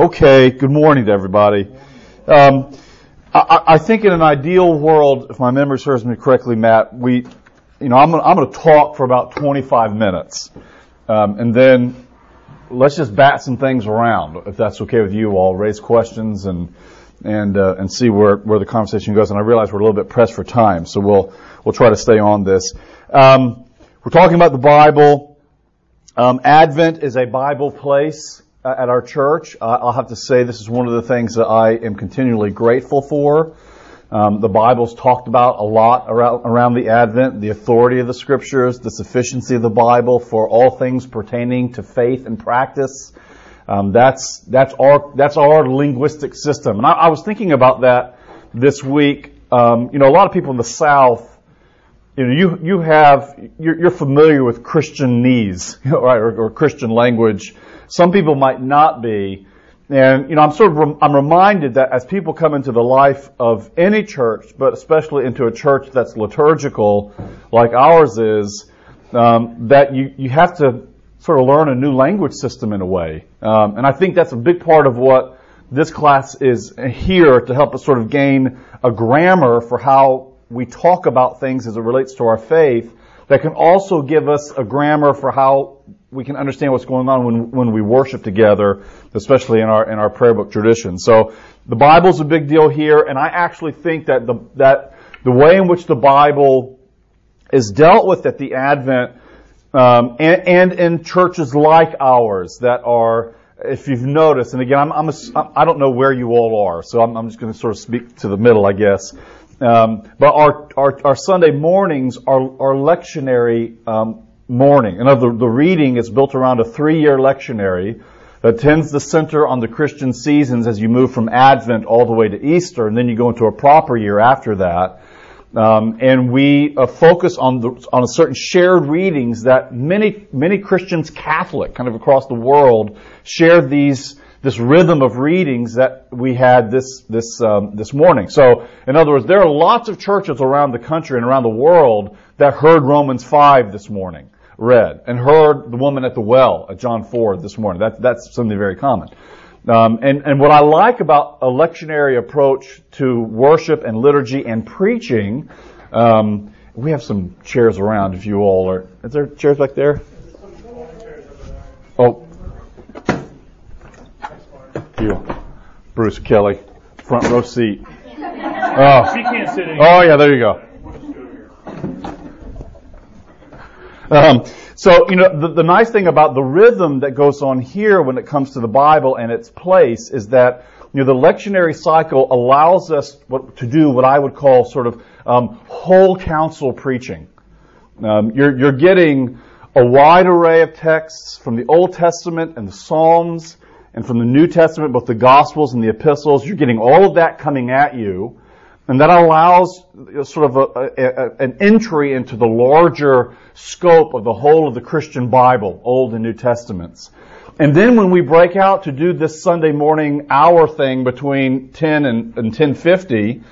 Okay, good morning to everybody. Um, I, I, think in an ideal world, if my memory serves me correctly, Matt, we, you know, I'm I'm gonna talk for about 25 minutes, um, and then let's just bat some things around, if that's okay with you all. Raise questions and and uh, and see where where the conversation goes. And I realize we're a little bit pressed for time, so we'll we'll try to stay on this. Um, we're talking about the Bible. Um, Advent is a Bible place at our church. I'll have to say this is one of the things that I am continually grateful for. Um, the Bible's talked about a lot around, around the Advent, the authority of the Scriptures, the sufficiency of the Bible for all things pertaining to faith and practice. Um, that's that's our that's our linguistic system, and I, I was thinking about that this week. Um, you know, a lot of people in the South, you know, you you have you're, you're familiar with Christianese, right, or, or Christian language. Some people might not be. And, you know, I'm sort of, I'm reminded that as people come into the life of any church, but especially into a church that's liturgical, like ours is, um, that you, you have to sort of learn a new language system in a way. Um, and I think that's a big part of what this class is here to help us sort of gain a grammar for how we talk about things as it relates to our faith that can also give us a grammar for how we can understand what's going on when, when we worship together, especially in our, in our prayer book tradition. So the Bible's a big deal here, and I actually think that the, that the way in which the Bible is dealt with at the Advent, um, and, and in churches like ours that are, if you've noticed, and again, I'm, I'm a, I don't know where you all are, so I'm, I'm just going to sort of speak to the middle, I guess. Um, but our, our, our Sunday mornings are, are lectionary um, morning. And of the, the reading is built around a three-year lectionary that tends to center on the Christian seasons as you move from Advent all the way to Easter, and then you go into a proper year after that. Um, and we uh, focus on the, on a certain shared readings that many many Christians, Catholic, kind of across the world, share these this rhythm of readings that we had this this um, this morning. So, in other words, there are lots of churches around the country and around the world that heard Romans five this morning read and heard the woman at the well at John 4 this morning. That, that's something very common. Um, and, and what I like about a lectionary approach to worship and liturgy and preaching, um, we have some chairs around if you all are. Is there chairs back there? Oh. You. Bruce Kelly. Front row seat. Oh. She can't sit anymore. Oh yeah, there you go. Um, so, you know, the, the nice thing about the rhythm that goes on here when it comes to the Bible and its place is that, you know, the lectionary cycle allows us what, to do what I would call sort of um, whole counsel preaching. Um, you're, you're getting a wide array of texts from the Old Testament and the Psalms and from the New Testament, both the Gospels and the Epistles. You're getting all of that coming at you. And that allows sort of a, a, an entry into the larger scope of the whole of the Christian Bible, Old and New Testaments. And then when we break out to do this Sunday morning hour thing between 10 and, and 1050,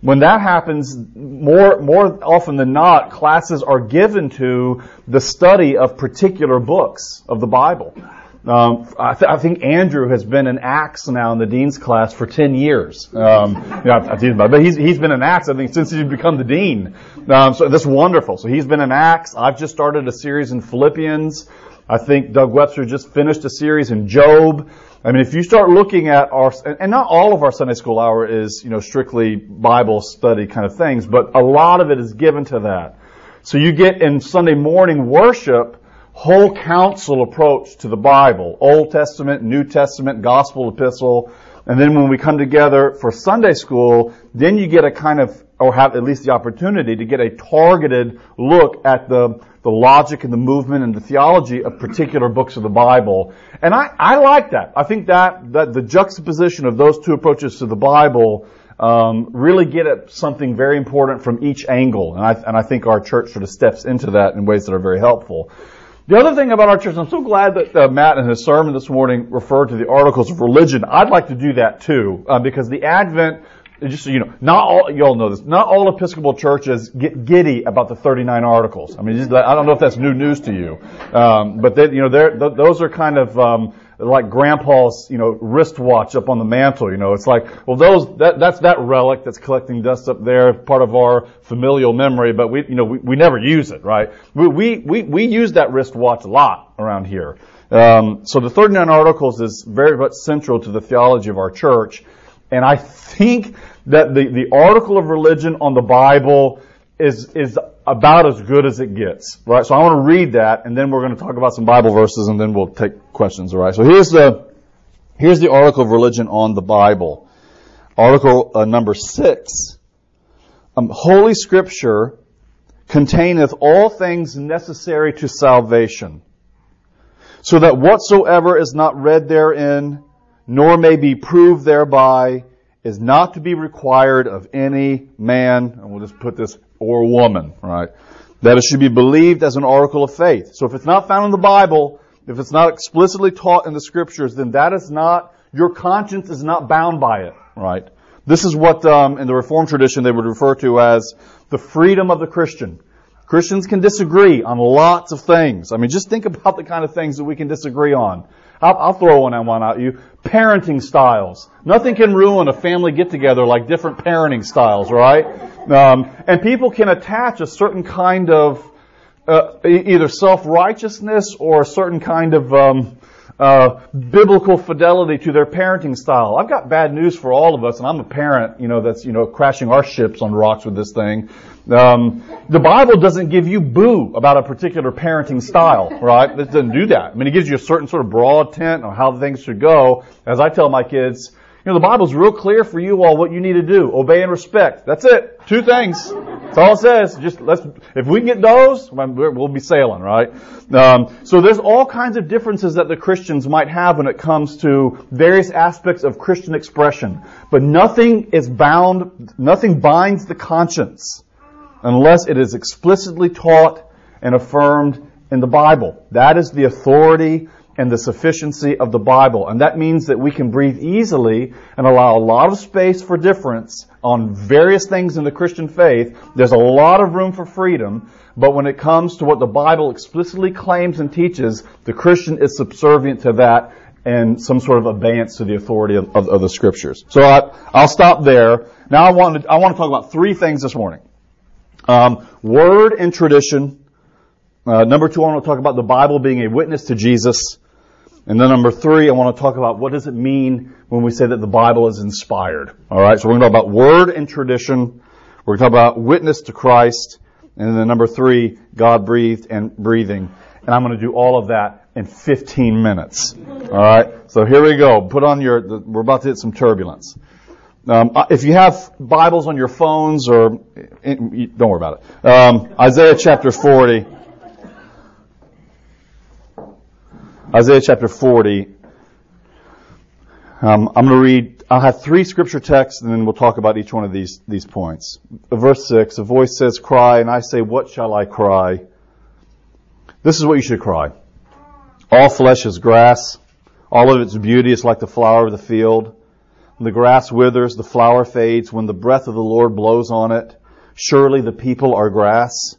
when that happens, more, more often than not, classes are given to the study of particular books of the Bible. Um, I, th- I, think Andrew has been in Acts now in the dean's class for ten years. Um, you know, but he's he's been in Acts I think since he's become the dean. Um, so that's wonderful. So he's been in Acts. I've just started a series in Philippians. I think Doug Webster just finished a series in Job. I mean, if you start looking at our, and not all of our Sunday school hour is, you know, strictly Bible study kind of things, but a lot of it is given to that. So you get in Sunday morning worship, whole counsel approach to the Bible, Old Testament, New Testament, Gospel, Epistle, and then when we come together for Sunday school, then you get a kind of, or have at least the opportunity to get a targeted look at the, the logic and the movement and the theology of particular books of the Bible. And I, I like that. I think that, that the juxtaposition of those two approaches to the Bible um, really get at something very important from each angle. And I, and I think our church sort of steps into that in ways that are very helpful. The other thing about our church, I'm so glad that uh, Matt in his sermon this morning referred to the articles of religion. I'd like to do that too, uh, because the Advent just so you know, not all, you all know this, not all Episcopal churches get giddy about the 39 articles. I mean, just, I don't know if that's new news to you. Um, but they, you know, th- those are kind of, um, like grandpa's, you know, wristwatch up on the mantle, you know. It's like, well, those, that, that's that relic that's collecting dust up there, part of our familial memory, but we, you know, we, we never use it, right? We, we, we, we use that wristwatch a lot around here. Um, so the 39 Articles is very much central to the theology of our church. And I think that the, the article of religion on the Bible is, is about as good as it gets, right? So I want to read that and then we're going to talk about some Bible verses and then we'll take questions, alright? So here's the, here's the article of religion on the Bible. Article uh, number six. Um, Holy Scripture containeth all things necessary to salvation so that whatsoever is not read therein, nor may be proved thereby, is not to be required of any man, and we'll just put this, or woman, right? That it should be believed as an article of faith. So if it's not found in the Bible, if it's not explicitly taught in the scriptures, then that is not, your conscience is not bound by it, right? This is what um, in the Reformed tradition they would refer to as the freedom of the Christian. Christians can disagree on lots of things. I mean, just think about the kind of things that we can disagree on. I'll, I'll throw one and one at you. Parenting styles. Nothing can ruin a family get together like different parenting styles, right? Um, and people can attach a certain kind of uh, either self-righteousness or a certain kind of um, uh, biblical fidelity to their parenting style. I've got bad news for all of us, and I'm a parent, you know, that's you know crashing our ships on rocks with this thing. Um, the Bible doesn't give you boo about a particular parenting style, right? It doesn't do that. I mean, it gives you a certain sort of broad tent on how things should go. As I tell my kids, you know, the Bible's real clear for you all what you need to do. Obey and respect. That's it. Two things. That's all it says. Just let's, if we get those, we'll be sailing, right? Um, so there's all kinds of differences that the Christians might have when it comes to various aspects of Christian expression. But nothing is bound, nothing binds the conscience unless it is explicitly taught and affirmed in the Bible. That is the authority and the sufficiency of the Bible. And that means that we can breathe easily and allow a lot of space for difference on various things in the Christian faith. There's a lot of room for freedom, but when it comes to what the Bible explicitly claims and teaches, the Christian is subservient to that and some sort of abeyance to the authority of, of, of the scriptures. So I, will stop there. Now I want to, I want to talk about three things this morning. Um, word and tradition. Uh, number two, I want to talk about the Bible being a witness to Jesus. And then number three, I want to talk about what does it mean when we say that the Bible is inspired. All right, so we're going to talk about word and tradition. We're going to talk about witness to Christ. And then number three, God breathed and breathing. And I'm going to do all of that in 15 minutes. All right, so here we go. Put on your, we're about to hit some turbulence. Um, uh, if you have Bibles on your phones or don't worry about it. Um, Isaiah chapter 40. Isaiah chapter 40. Um, I'm going to read. I'll have three scripture texts, and then we'll talk about each one of these these points. Verse six. A voice says, "Cry," and I say, "What shall I cry?" This is what you should cry. All flesh is grass. All of its beauty is like the flower of the field. The grass withers, the flower fades when the breath of the Lord blows on it. Surely the people are grass.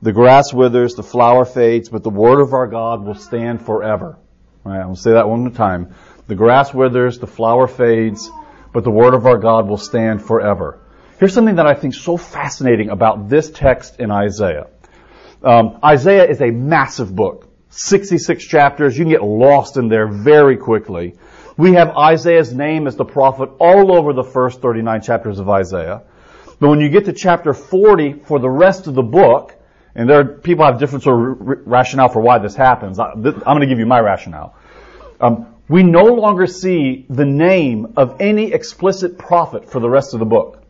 The grass withers, the flower fades, but the word of our God will stand forever. I'll say that one more time. The grass withers, the flower fades, but the word of our God will stand forever. Here's something that I think so fascinating about this text in Isaiah. Um, Isaiah is a massive book. 66 chapters. You can get lost in there very quickly. We have Isaiah's name as the prophet all over the first 39 chapters of Isaiah. But when you get to chapter 40 for the rest of the book, and there are, people have different sort of rationale for why this happens. I, am going to give you my rationale. Um, we no longer see the name of any explicit prophet for the rest of the book.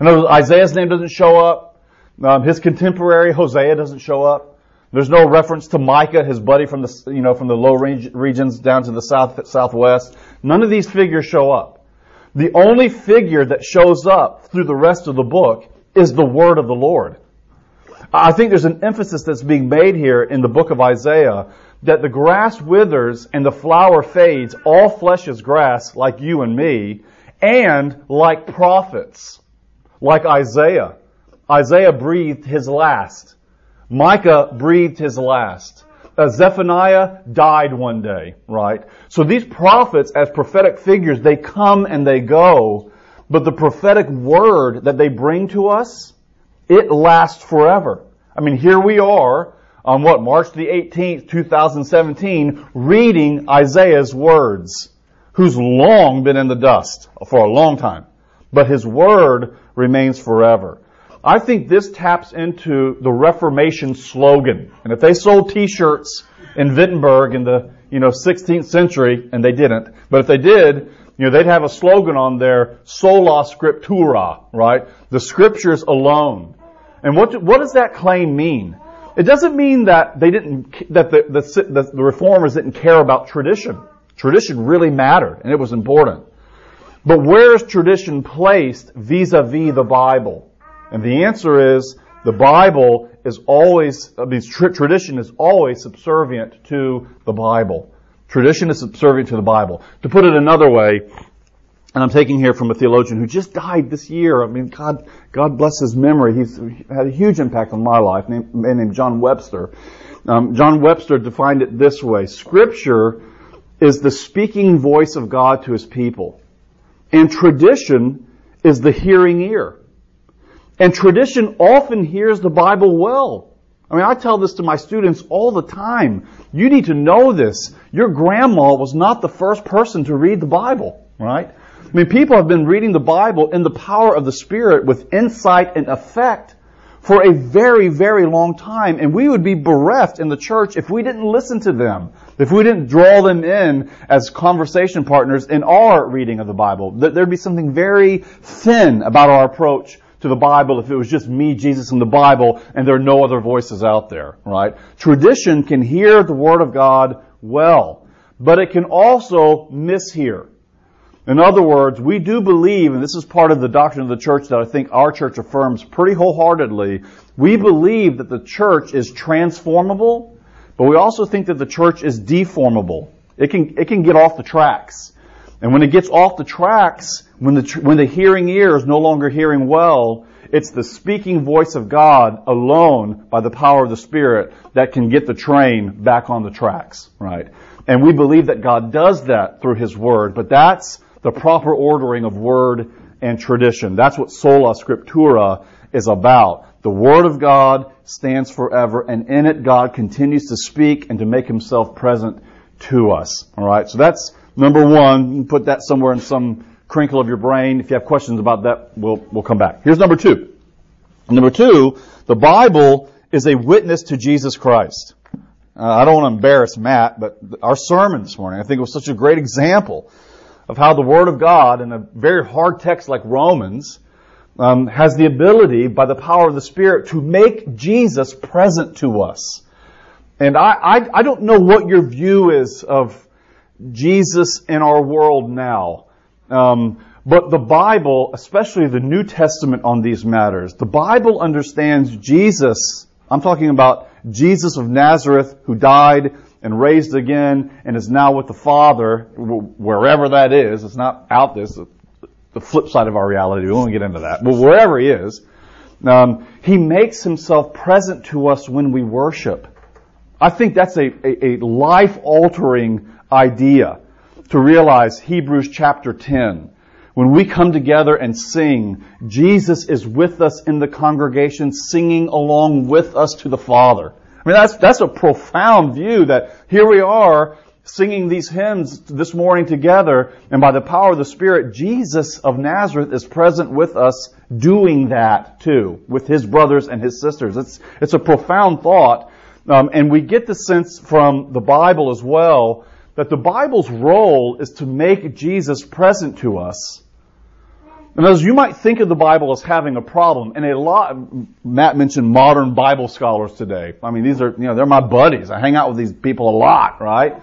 In other words, Isaiah's name doesn't show up. Um, his contemporary Hosea doesn't show up. There's no reference to Micah, his buddy from the, you know, from the low range, regions down to the south, southwest. None of these figures show up. The only figure that shows up through the rest of the book is the word of the Lord. I think there's an emphasis that's being made here in the book of Isaiah that the grass withers and the flower fades, all flesh is grass like you and me, and like prophets, like Isaiah. Isaiah breathed his last. Micah breathed his last. Uh, Zephaniah died one day, right? So these prophets, as prophetic figures, they come and they go, but the prophetic word that they bring to us, it lasts forever. I mean, here we are on what, March the 18th, 2017, reading Isaiah's words, who's long been in the dust for a long time. But his word remains forever. I think this taps into the Reformation slogan. And if they sold t-shirts in Wittenberg in the, you know, 16th century, and they didn't, but if they did, you know, they'd have a slogan on there, sola scriptura, right? The scriptures alone. And what, what does that claim mean? It doesn't mean that they didn't, that the, the, the reformers didn't care about tradition. Tradition really mattered, and it was important. But where is tradition placed vis-a-vis the Bible? And the answer is the Bible is always, I mean, tradition is always subservient to the Bible. Tradition is subservient to the Bible. To put it another way, and I'm taking here from a theologian who just died this year. I mean, God, God bless his memory. He's had a huge impact on my life, named, man named John Webster. Um, John Webster defined it this way. Scripture is the speaking voice of God to his people. And tradition is the hearing ear. And tradition often hears the Bible well. I mean, I tell this to my students all the time. You need to know this. Your grandma was not the first person to read the Bible, right? I mean, people have been reading the Bible in the power of the Spirit with insight and effect for a very, very long time. And we would be bereft in the church if we didn't listen to them, if we didn't draw them in as conversation partners in our reading of the Bible. There'd be something very thin about our approach to the Bible if it was just me, Jesus, and the Bible, and there are no other voices out there, right? Tradition can hear the Word of God well, but it can also mishear. In other words, we do believe, and this is part of the doctrine of the church that I think our church affirms pretty wholeheartedly, we believe that the church is transformable, but we also think that the church is deformable. It can, it can get off the tracks. And when it gets off the tracks, when the, when the hearing ear is no longer hearing well, it's the speaking voice of God alone by the power of the Spirit that can get the train back on the tracks, right? And we believe that God does that through His Word, but that's the proper ordering of Word and tradition. That's what sola scriptura is about. The Word of God stands forever, and in it God continues to speak and to make Himself present to us. Alright, so that's Number one, you can put that somewhere in some crinkle of your brain. If you have questions about that, we'll, we'll come back. Here's number two. Number two, the Bible is a witness to Jesus Christ. Uh, I don't want to embarrass Matt, but our sermon this morning, I think it was such a great example of how the Word of God in a very hard text like Romans um, has the ability, by the power of the Spirit, to make Jesus present to us. And I, I, I don't know what your view is of Jesus in our world now. Um, but the Bible, especially the New Testament on these matters, the Bible understands Jesus. I'm talking about Jesus of Nazareth who died and raised again and is now with the Father, wherever that is. It's not out this, the flip side of our reality. We won't get into that. But wherever he is, um, he makes himself present to us when we worship. I think that's a, a, a life altering idea to realize Hebrews chapter 10. When we come together and sing, Jesus is with us in the congregation, singing along with us to the Father. I mean, that's, that's a profound view that here we are singing these hymns this morning together, and by the power of the Spirit, Jesus of Nazareth is present with us doing that too, with his brothers and his sisters. It's, it's a profound thought, um, and we get the sense from the Bible as well that the Bible's role is to make Jesus present to us. And as you might think of the Bible as having a problem, and a lot, Matt mentioned modern Bible scholars today. I mean, these are, you know, they're my buddies. I hang out with these people a lot, right?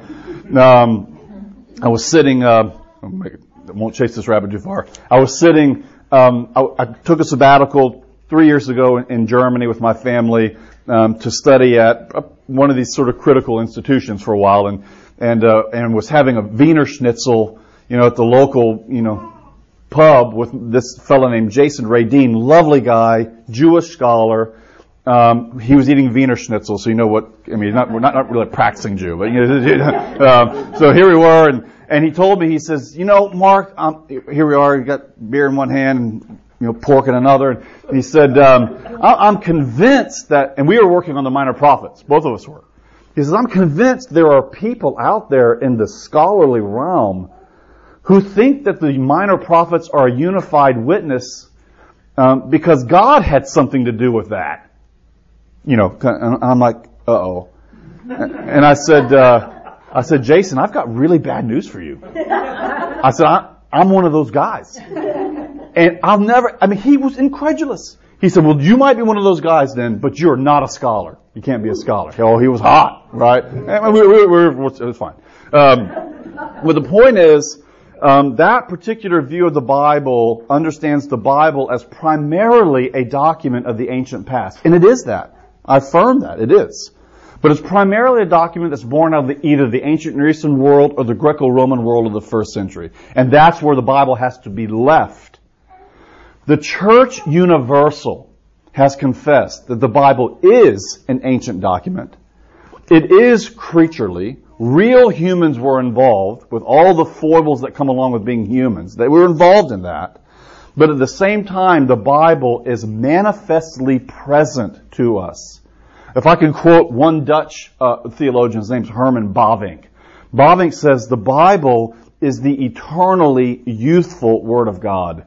Um, I was sitting, uh, I won't chase this rabbit too far. I was sitting, um, I, I, took a sabbatical three years ago in, in Germany with my family, um, to study at one of these sort of critical institutions for a while, and and uh, and was having a Wiener Schnitzel, you know, at the local, you know, pub with this fellow named Jason Radine, lovely guy, Jewish scholar. Um, he was eating Wiener Schnitzel, so you know what, I mean, not, not, not really a practicing Jew, but, you know, um, so here we were, and, and he told me, he says, you know, Mark, um, here we are, you got beer in one hand and, you know, pork in another, and he said, um, I'm convinced that, and we were working on the minor prophets, both of us were. He says, I'm convinced there are people out there in the scholarly realm who think that the minor prophets are a unified witness um, because God had something to do with that you know, and I'm like, uh oh. And I said, uh, I said, Jason, I've got really bad news for you. I said, I, I'm one of those guys. And I'll never, I mean, he was incredulous. He said, well, you might be one of those guys then, but you're not a scholar. You can't be a scholar. Oh, he was hot, right? And we, we, we, it was fine. Um, but the point is, um, that particular view of the Bible understands the Bible as primarily a document of the ancient past. And it is that. I affirm that. It is. But it's primarily a document that's born out of the, either the ancient Near Eastern world or the Greco-Roman world of the first century. And that's where the Bible has to be left. The church universal has confessed that the Bible is an ancient document. It is creaturely. Real humans were involved with all the foibles that come along with being humans. They were involved in that. But at the same time, the Bible is manifestly present to us. If I can quote one Dutch uh, theologian, his name's Herman Bavinck. Bavinck says the Bible is the eternally youthful Word of God.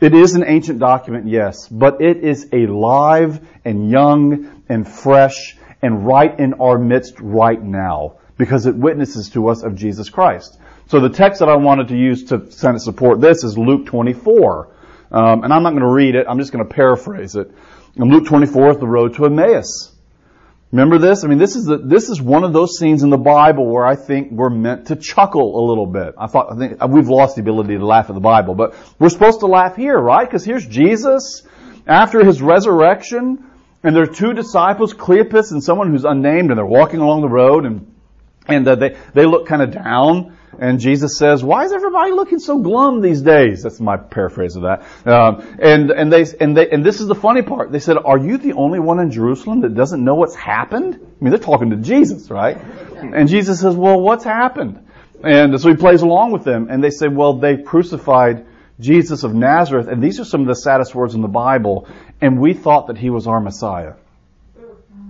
It is an ancient document, yes, but it is alive and young and fresh and right in our midst right now because it witnesses to us of Jesus Christ. So the text that I wanted to use to support this is Luke 24. Um, and I'm not going to read it. I'm just going to paraphrase it. In Luke 24 is the road to Emmaus. Remember this? I mean, this is the, this is one of those scenes in the Bible where I think we're meant to chuckle a little bit. I thought, I think we've lost the ability to laugh at the Bible, but we're supposed to laugh here, right? Because here's Jesus after his resurrection, and there are two disciples, Cleopas and someone who's unnamed, and they're walking along the road, and and uh, they they look kind of down, and Jesus says, "Why is everybody looking so glum these days?" That's my paraphrase of that. Um, and and they and they and this is the funny part. They said, "Are you the only one in Jerusalem that doesn't know what's happened?" I mean, they're talking to Jesus, right? And Jesus says, "Well, what's happened?" And so he plays along with them, and they say, "Well, they crucified Jesus of Nazareth, and these are some of the saddest words in the Bible, and we thought that he was our Messiah."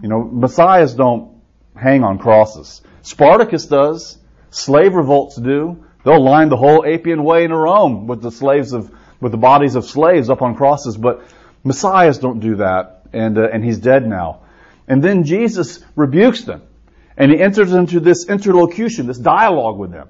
You know, messiahs don't hang on crosses. Spartacus does. Slave revolts do. They'll line the whole Appian Way in Rome with the slaves of, with the bodies of slaves up on crosses, but messiahs don't do that, and uh, and he's dead now. And then Jesus rebukes them, and he enters into this interlocution, this dialogue with them,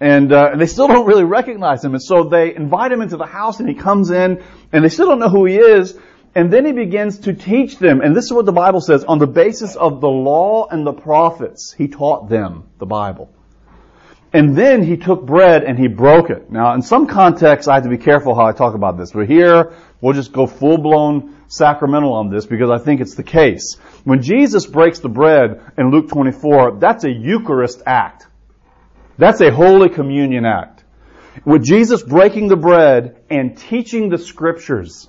and uh, and they still don't really recognize him, and so they invite him into the house, and he comes in, and they still don't know who he is. And then he begins to teach them, and this is what the Bible says, on the basis of the law and the prophets, he taught them the Bible. And then he took bread and he broke it. Now, in some contexts, I have to be careful how I talk about this, but here, we'll just go full blown sacramental on this because I think it's the case. When Jesus breaks the bread in Luke 24, that's a Eucharist act. That's a Holy Communion act. With Jesus breaking the bread and teaching the scriptures,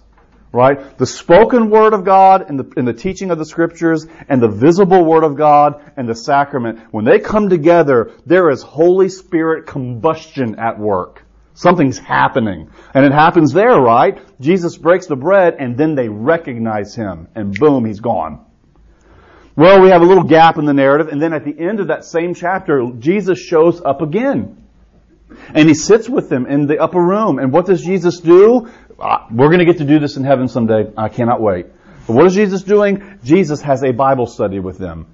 right? The spoken word of God and the, and the teaching of the scriptures and the visible word of God and the sacrament, when they come together, there is Holy Spirit combustion at work. Something's happening. And it happens there, right? Jesus breaks the bread and then they recognize him and boom, he's gone. Well, we have a little gap in the narrative and then at the end of that same chapter, Jesus shows up again. And he sits with them in the upper room. And what does Jesus do? Uh, we're going to get to do this in heaven someday. I cannot wait. But what is Jesus doing? Jesus has a Bible study with them.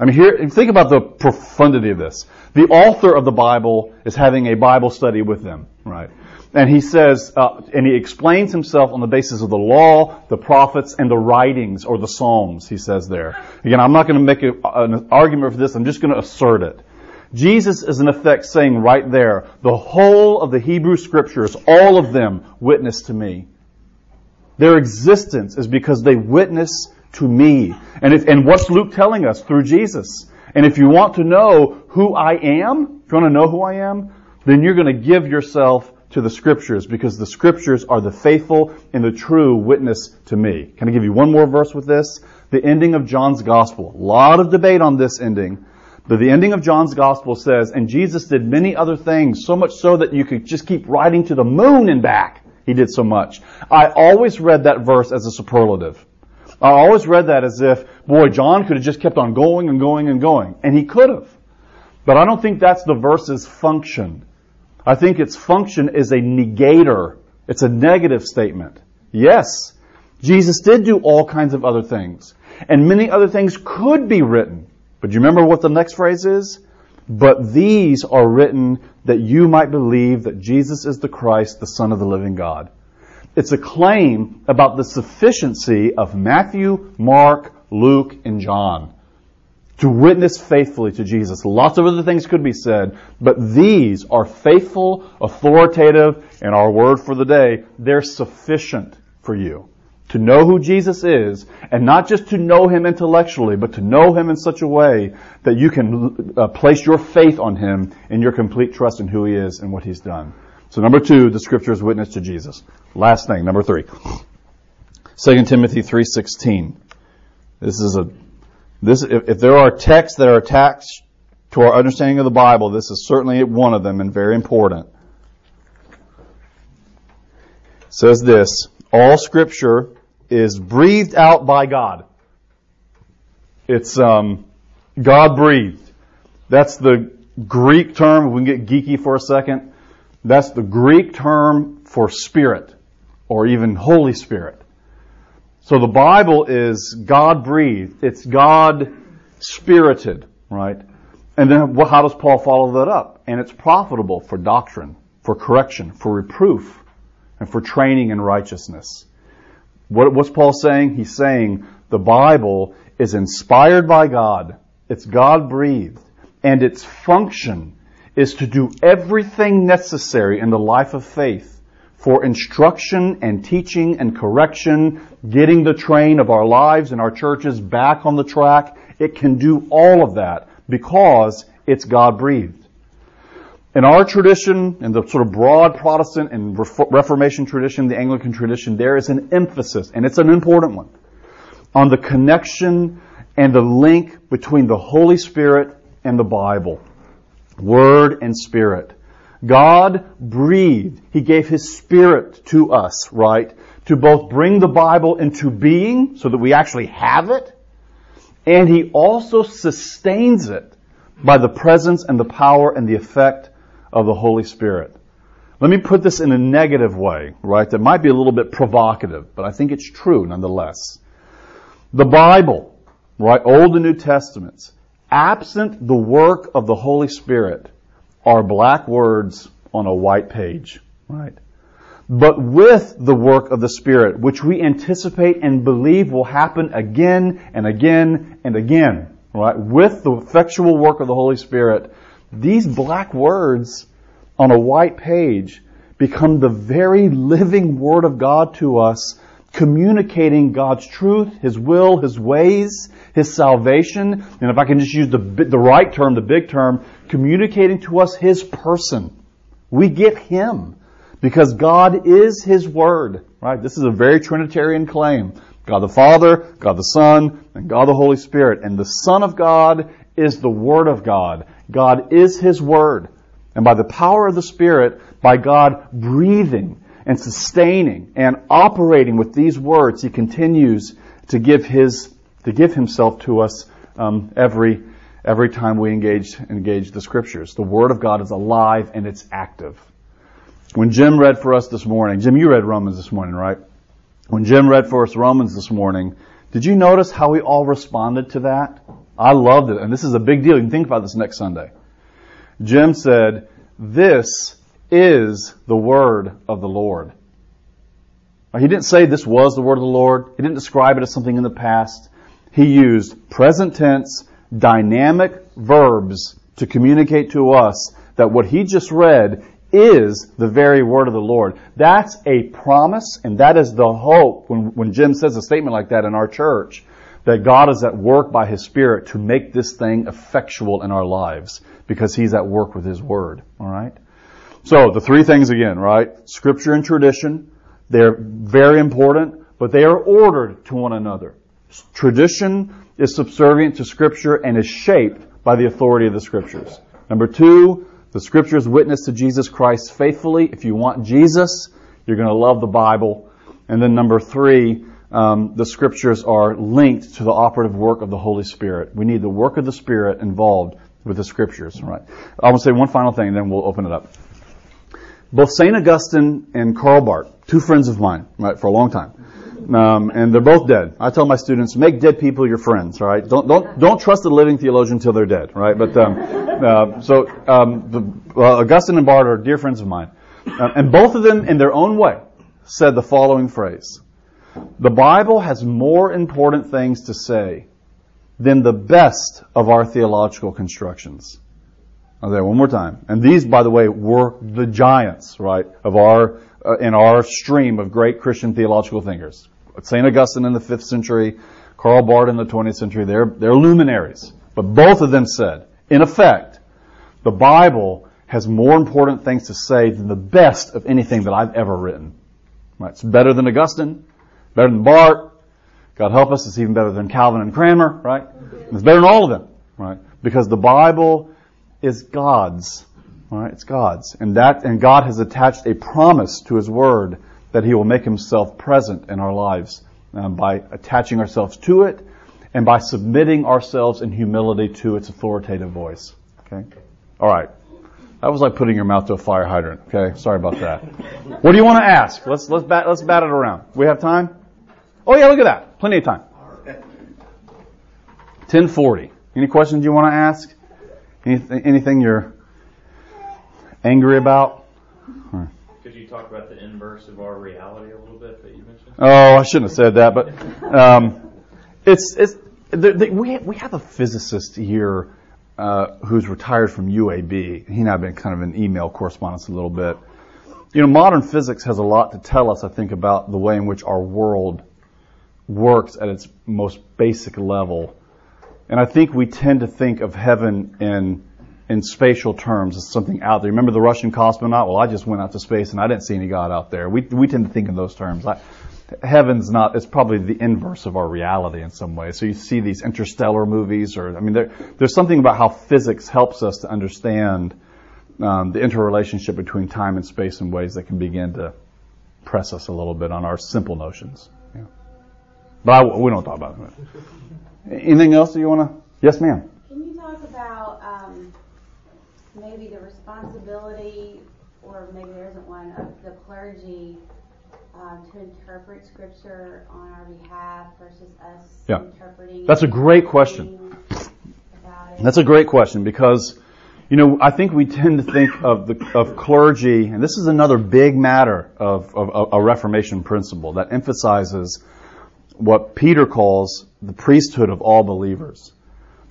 I mean, here, think about the profundity of this. The author of the Bible is having a Bible study with them, right? And he says, uh, and he explains himself on the basis of the law, the prophets, and the writings or the Psalms. He says there. Again, I'm not going to make a, an argument for this. I'm just going to assert it. Jesus is in effect saying right there, the whole of the Hebrew scriptures, all of them witness to me. Their existence is because they witness to me. And if, and what's Luke telling us? Through Jesus. And if you want to know who I am, if you want to know who I am, then you're going to give yourself to the scriptures because the scriptures are the faithful and the true witness to me. Can I give you one more verse with this? The ending of John's gospel. A lot of debate on this ending. But the ending of John's gospel says, and Jesus did many other things, so much so that you could just keep riding to the moon and back. He did so much. I always read that verse as a superlative. I always read that as if, boy, John could have just kept on going and going and going. And he could have. But I don't think that's the verse's function. I think its function is a negator. It's a negative statement. Yes, Jesus did do all kinds of other things. And many other things could be written. But you remember what the next phrase is? But these are written that you might believe that Jesus is the Christ, the Son of the living God. It's a claim about the sufficiency of Matthew, Mark, Luke, and John to witness faithfully to Jesus. Lots of other things could be said, but these are faithful, authoritative, and our word for the day, they're sufficient for you to know who Jesus is, and not just to know Him intellectually, but to know Him in such a way that you can uh, place your faith on Him and your complete trust in who He is and what He's done. So number two, the scriptures witness to Jesus. Last thing, number three. 2 Timothy 3.16. This is a, this, if, if there are texts that are attached to our understanding of the Bible, this is certainly one of them and very important. It says this, all scripture is breathed out by God. It's um, God breathed. That's the Greek term. We can get geeky for a second. That's the Greek term for spirit, or even Holy Spirit. So the Bible is God breathed. It's God spirited, right? And then how does Paul follow that up? And it's profitable for doctrine, for correction, for reproof, and for training in righteousness. What, what's Paul saying? He's saying the Bible is inspired by God. It's God breathed. And its function is to do everything necessary in the life of faith for instruction and teaching and correction, getting the train of our lives and our churches back on the track. It can do all of that because it's God breathed. In our tradition, in the sort of broad Protestant and Reformation tradition, the Anglican tradition, there is an emphasis, and it's an important one, on the connection and the link between the Holy Spirit and the Bible. Word and Spirit. God breathed. He gave His Spirit to us, right? To both bring the Bible into being so that we actually have it, and He also sustains it by the presence and the power and the effect of the Holy Spirit. Let me put this in a negative way, right? That might be a little bit provocative, but I think it's true nonetheless. The Bible, right? Old and New Testaments, absent the work of the Holy Spirit, are black words on a white page, right? But with the work of the Spirit, which we anticipate and believe will happen again and again and again, right? With the effectual work of the Holy Spirit, these black words on a white page become the very living Word of God to us, communicating God's truth, His will, His ways, His salvation, and if I can just use the, the right term, the big term, communicating to us His person. We get Him because God is His Word, right? This is a very Trinitarian claim. God the Father, God the Son, and God the Holy Spirit. And the Son of God is the Word of God. God is His Word. And by the power of the Spirit, by God breathing and sustaining and operating with these words, He continues to give His, to give Himself to us um, every, every time we engage, engage the Scriptures. The Word of God is alive and it's active. When Jim read for us this morning, Jim, you read Romans this morning, right? When Jim read for us Romans this morning, did you notice how we all responded to that? I loved it, and this is a big deal. You can think about this next Sunday. Jim said, This is the word of the Lord. He didn't say this was the word of the Lord. He didn't describe it as something in the past. He used present tense, dynamic verbs to communicate to us that what he just read is the very word of the Lord. That's a promise and that is the hope when, when Jim says a statement like that in our church that God is at work by His Spirit to make this thing effectual in our lives because He's at work with His Word. Alright? So the three things again, right? Scripture and tradition, they're very important, but they are ordered to one another. Tradition is subservient to scripture and is shaped by the authority of the scriptures. Number two, the scriptures witness to Jesus Christ faithfully. If you want Jesus, you're going to love the Bible. And then number three, um, the scriptures are linked to the operative work of the Holy Spirit. We need the work of the Spirit involved with the scriptures. Right. I will say one final thing, and then we'll open it up. Both Saint Augustine and Karl Barth, two friends of mine, right, for a long time. Um, and they're both dead. I tell my students, make dead people your friends, right? Don't don't don't trust a living theologian until they're dead, right? But um, uh, so um, the, uh, Augustine and Barth are dear friends of mine, uh, and both of them, in their own way, said the following phrase: "The Bible has more important things to say than the best of our theological constructions." I'll say one more time. And these, by the way, were the giants, right, of our uh, in our stream of great Christian theological thinkers. St. Augustine in the 5th century, Karl Barth in the 20th century, they're, they're luminaries. But both of them said, in effect, the Bible has more important things to say than the best of anything that I've ever written. Right? It's better than Augustine, better than Barth. God help us, it's even better than Calvin and Cranmer, right? It's better than all of them, right? Because the Bible is God's, right? It's God's. And that, and God has attached a promise to His Word that He will make Himself present in our lives um, by attaching ourselves to it and by submitting ourselves in humility to its authoritative voice. Okay? Alright. That was like putting your mouth to a fire hydrant. Okay? Sorry about that. What do you want to ask? Let's, let's bat, let's bat it around. We have time? Oh yeah, look at that. Plenty of time. 1040. Any questions you want to ask? Anything, anything you're angry about? Could you talk about the inverse of our reality a little bit that you mentioned? Oh, I shouldn't have said that, but um, it's it's the, the, we we have a physicist here uh, who's retired from UAB. He and I have been kind of in email correspondence a little bit. You know, modern physics has a lot to tell us, I think, about the way in which our world works at its most basic level. And I think we tend to think of heaven in in spatial terms as something out there. Remember the Russian cosmonaut? Well, I just went out to space and I didn't see any God out there. We we tend to think in those terms. I, heaven's not. It's probably the inverse of our reality in some way. So you see these interstellar movies, or I mean, there, there's something about how physics helps us to understand um, the interrelationship between time and space in ways that can begin to press us a little bit on our simple notions. But I, we don't talk about that. Anything else that you want to? Yes, ma'am. Can you talk about um, maybe the responsibility, or maybe there isn't one, of the clergy uh, to interpret Scripture on our behalf versus us Yeah. interpreting? That's a great question. it? That's a great question because, you know, I think we tend to think of the of clergy, and this is another big matter of, of, of a Reformation principle that emphasizes what Peter calls the priesthood of all believers.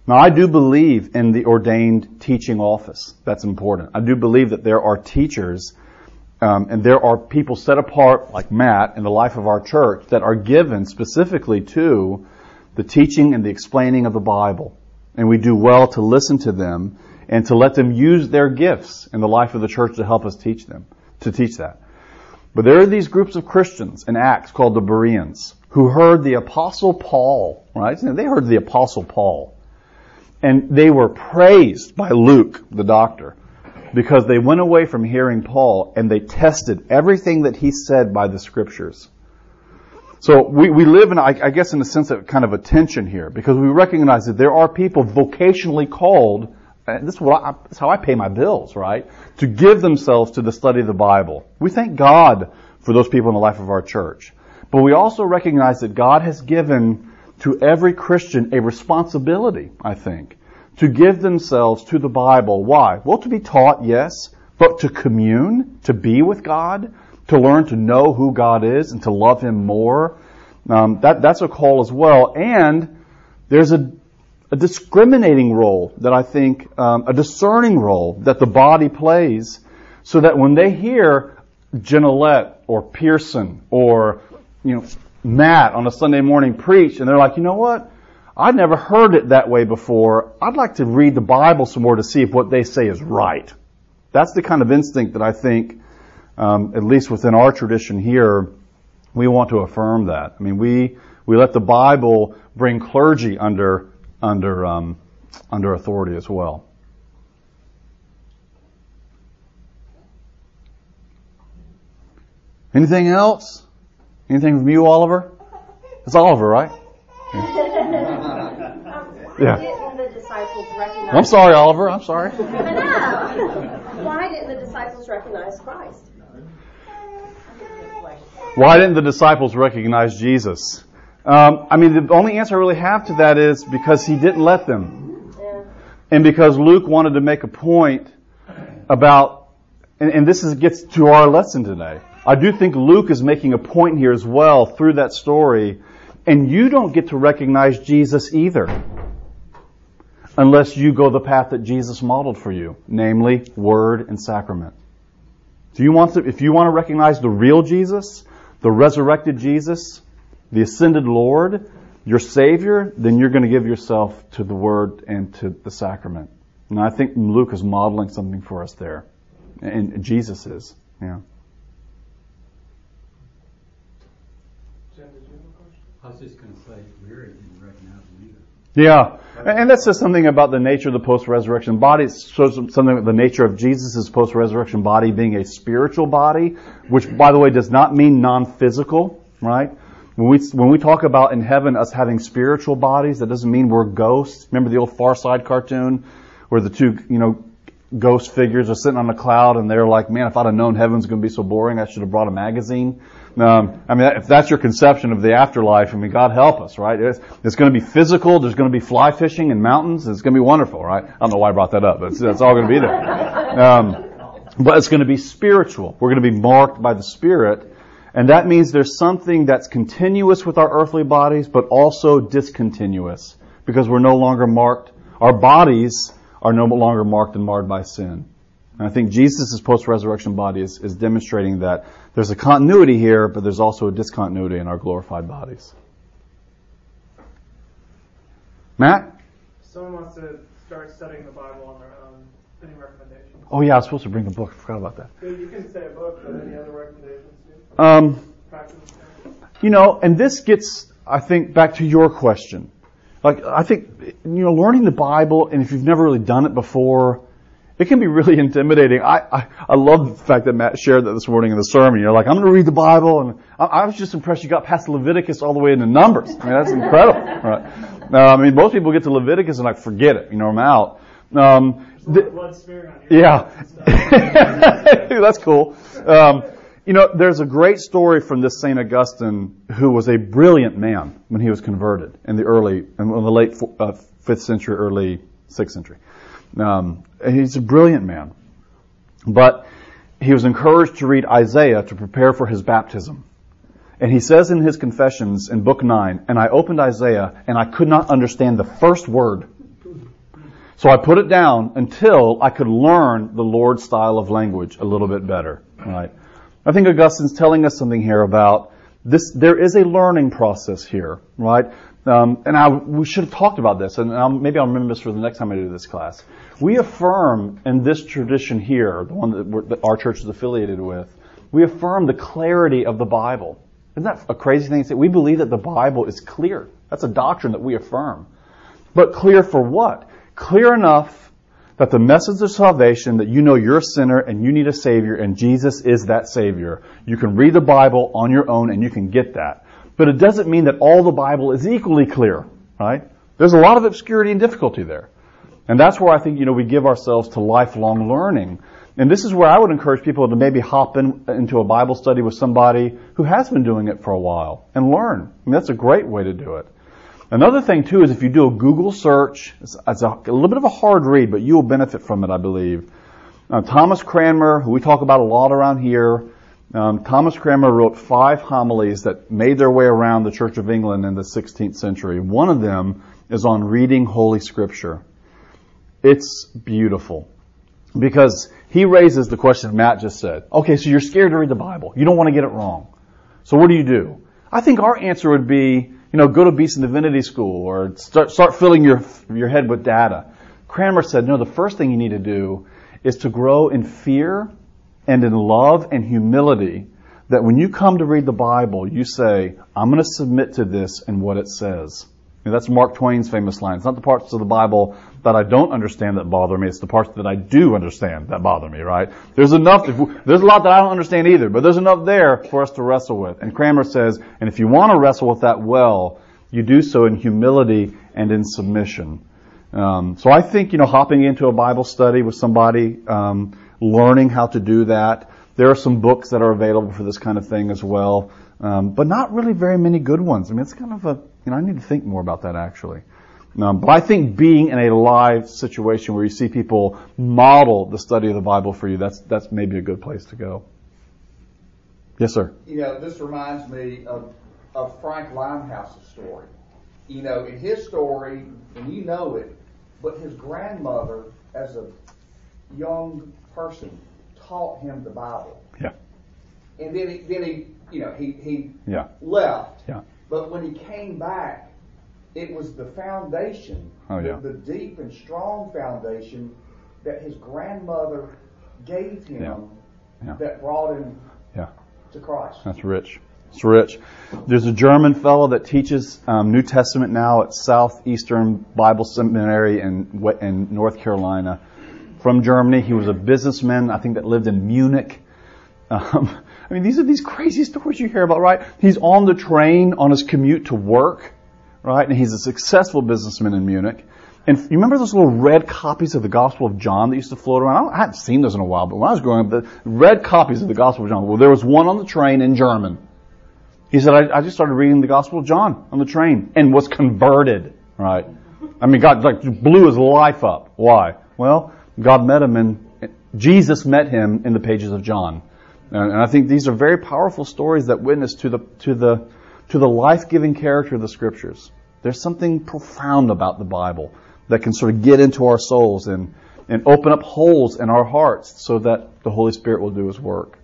Now, I do believe in the ordained teaching office. That's important. I do believe that there are teachers um, and there are people set apart, like Matt, in the life of our church that are given specifically to the teaching and the explaining of the Bible. And we do well to listen to them and to let them use their gifts in the life of the church to help us teach them, to teach that. But there are these groups of Christians in Acts called the Bereans who heard the apostle Paul, right? They heard the apostle Paul. And they were praised by Luke, the doctor, because they went away from hearing Paul and they tested everything that he said by the scriptures. So we, we live in, I, I guess, in a sense of kind of a tension here because we recognize that there are people vocationally called, and this is, I, this is how I pay my bills, right? To give themselves to the study of the Bible. We thank God for those people in the life of our church. But we also recognize that God has given to every Christian a responsibility, I think, to give themselves to the Bible. Why? Well, to be taught, yes, but to commune, to be with God, to learn to know who God is and to love Him more. Um, that, that's a call as well. And there's a, a discriminating role that I think, um, a discerning role that the body plays so that when they hear Genelette or Pearson or, you know, Matt on a Sunday morning preach and they're like, you know what? I'd never heard it that way before. I'd like to read the Bible some more to see if what they say is right. That's the kind of instinct that I think, um, at least within our tradition here, we want to affirm that. I mean, we we let the Bible bring clergy under under um, under authority as well. Anything else? Anything from you, Oliver? It's Oliver, right? Yeah. Didn't the disciples recognize? I'm sorry, Oliver. I'm sorry. Why didn't the disciples recognize Christ? Why didn't the disciples recognize Jesus? Um, I mean, the only answer I really have to that is because he didn't let them. Yeah. And because Luke wanted to make a point about, and, and this is, gets to our lesson today. I do think Luke is making a point here as well through that story, and you don't get to recognize Jesus either unless you go the path that Jesus modeled for you, namely word and sacrament. Do you want to, if you want to recognize the real Jesus, the resurrected Jesus, the ascended Lord, your Savior, then you're going to give yourself to the Word and to the sacrament. And I think Luke is modeling something for us there. And Jesus is. Yeah. I was just going to say. Yeah. And that says something about the nature of the post-resurrection body. It shows something about the nature of Jesus' post-resurrection body being a spiritual body, which, by the way, does not mean non-physical, right? When we, when we talk about in heaven us having spiritual bodies, that doesn't mean we're ghosts. Remember the old Far Side cartoon where the two, you know, ghost figures are sitting on a cloud and they're like, man, if I'd have known heaven's going to be so boring, I should have brought a magazine. Um, I mean, if that's your conception of the afterlife, I mean, God help us, right? It's, it's going to be physical. There's going to be fly fishing in mountains. It's going to be wonderful, right? I don't know why I brought that up, but it's, it's all going to be there. Um, but it's going to be spiritual. We're going to be marked by the Spirit. And that means there's something that's continuous with our earthly bodies, but also discontinuous because we're no longer marked. Our bodies are no longer marked and marred by sin. And I think Jesus' post-resurrection body is, is demonstrating that there's a continuity here, but there's also a discontinuity in our glorified bodies. Matt? Someone wants to start studying the Bible on their own. Any recommendations? Oh yeah, I was supposed to bring a book. I forgot about that. You can say a book, but any other recommendations? Um, Practice. you know, and this gets, I think, back to your question. Like, I think, you know, learning the Bible, and if you've never really done it before, it can be really intimidating. I, I, I love the fact that Matt shared that this morning in the sermon. You're like, I'm going to read the Bible, and I, I was just impressed you got past Leviticus all the way into Numbers. I mean, that's incredible, right? Uh, I mean, most people get to Leviticus and like, forget it, you know, I'm out. Um, the- Blood smearing on your yeah. That's cool. Um, you know, there's a great story from this St. Augustine who was a brilliant man when he was converted in the early, in the late uh, 5th century, early 6th century. Um, he's a brilliant man. But he was encouraged to read Isaiah to prepare for his baptism. And he says in his confessions in book 9, and I opened Isaiah and I could not understand the first word. So I put it down until I could learn the Lord's style of language a little bit better. Right? I think Augustine's telling us something here about this. There is a learning process here, right? Um, and I, we should have talked about this, and I'll, maybe I'll remember this for the next time I do this class. We affirm in this tradition here, the one that, that our church is affiliated with, we affirm the clarity of the Bible. Isn't that a crazy thing to say? We believe that the Bible is clear. That's a doctrine that we affirm. But clear for what? Clear enough that the message of salvation, that you know you're a sinner and you need a Savior and Jesus is that Savior. You can read the Bible on your own and you can get that. But it doesn't mean that all the Bible is equally clear, right? There's a lot of obscurity and difficulty there. And that's where I think, you know, we give ourselves to lifelong learning. And this is where I would encourage people to maybe hop in, into a Bible study with somebody who has been doing it for a while and learn. I mean, that's a great way to do it. Another thing too is if you do a Google search, it's, it's a, a, little bit of a hard read, but you will benefit from it, I believe. Uh, Thomas Cranmer, who we talk about a lot around here, um, Thomas Cranmer wrote five homilies that made their way around the Church of England in the 16th century. One of them is on reading Holy Scripture. It's beautiful because he raises the question Matt just said. Okay, so you're scared to read the Bible. You don't want to get it wrong. So what do you do? I think our answer would be, you know, go to Beeson Divinity School or start, start filling your, your head with data. Cranmer said, no, the first thing you need to do is to grow in fear and in love and humility that when you come to read the Bible, you say, I'm going to submit to this and what it says. And that's Mark Twain's famous line. It's not the parts of the Bible that I don't understand that bother me. It's the parts that I do understand that bother me, right? There's enough, there's a lot that I don't understand either, but there's enough there for us to wrestle with. And Cranmer says, and if you want to wrestle with that well, you do so in humility and in submission. Um, so I think, you know, hopping into a Bible study with somebody, um, learning how to do that. There are some books that are available for this kind of thing as well, um, but not really very many good ones. I mean, it's kind of a, you know, I need to think more about that actually. Um, but I think being in a live situation where you see people model the study of the Bible for you, that's that's maybe a good place to go. Yes, sir. You know, this reminds me of, of Frank Limehouse's story. You know, in his story, and you know it, but his grandmother, as a young person, taught him the Bible. Yeah. And then he, then he, you know, he, he Yeah. left. Yeah. But when he came back, it was the foundation, Oh, yeah. the, the deep and strong foundation that his grandmother gave him Yeah. Yeah. that brought him Yeah. to Christ. That's rich. It's rich. There's a German fellow that teaches um, New Testament now at Southeastern Bible Seminary in, in North Carolina. From Germany, he was a businessman. I think that lived in Munich. Um, I mean, these are these crazy stories you hear about, right? He's on the train on his commute to work, right? And he's a successful businessman in Munich. And you remember those little red copies of the Gospel of John that used to float around? I, I haven't seen those in a while, but when I was growing up, the red copies of the Gospel of John. Well, there was one on the train in German. He said, I, I just started reading the Gospel of John on the train and was converted, right? I mean, God like blew his life up. Why? Well, God met him in, Jesus met him in the pages of John. And, and I think these are very powerful stories that witness to the, to the, to the life-giving character of the scriptures. There's something profound about the Bible that can sort of get into our souls and, and open up holes in our hearts so that the Holy Spirit will do His work.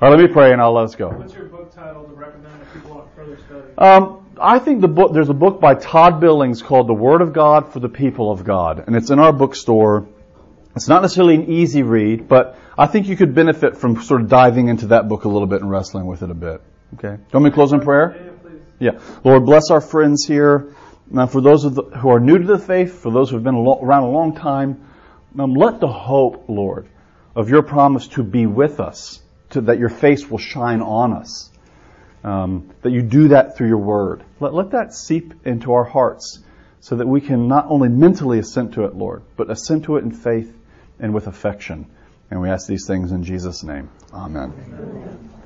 All right, let me pray and I'll let us go. What's your book title to recommend if people want further study? Um, I think the book, there's a book by Todd Billings called The Word of God for the People of God, and it's in our bookstore. It's not necessarily an easy read, but I think you could benefit from sort of diving into that book a little bit and wrestling with it a bit. Okay? Do you want me to close in prayer? Yeah, please. Yeah. Lord, bless our friends here. Now, for those of the, who are new to the faith, for those who have been a lo- around a long time, um, let the hope, Lord, of your promise to be with us, to, that your face will shine on us, um, that you do that through your word. Let, let that seep into our hearts so that we can not only mentally assent to it, Lord, but assent to it in faith and with affection. And we ask these things in Jesus' name. Amen.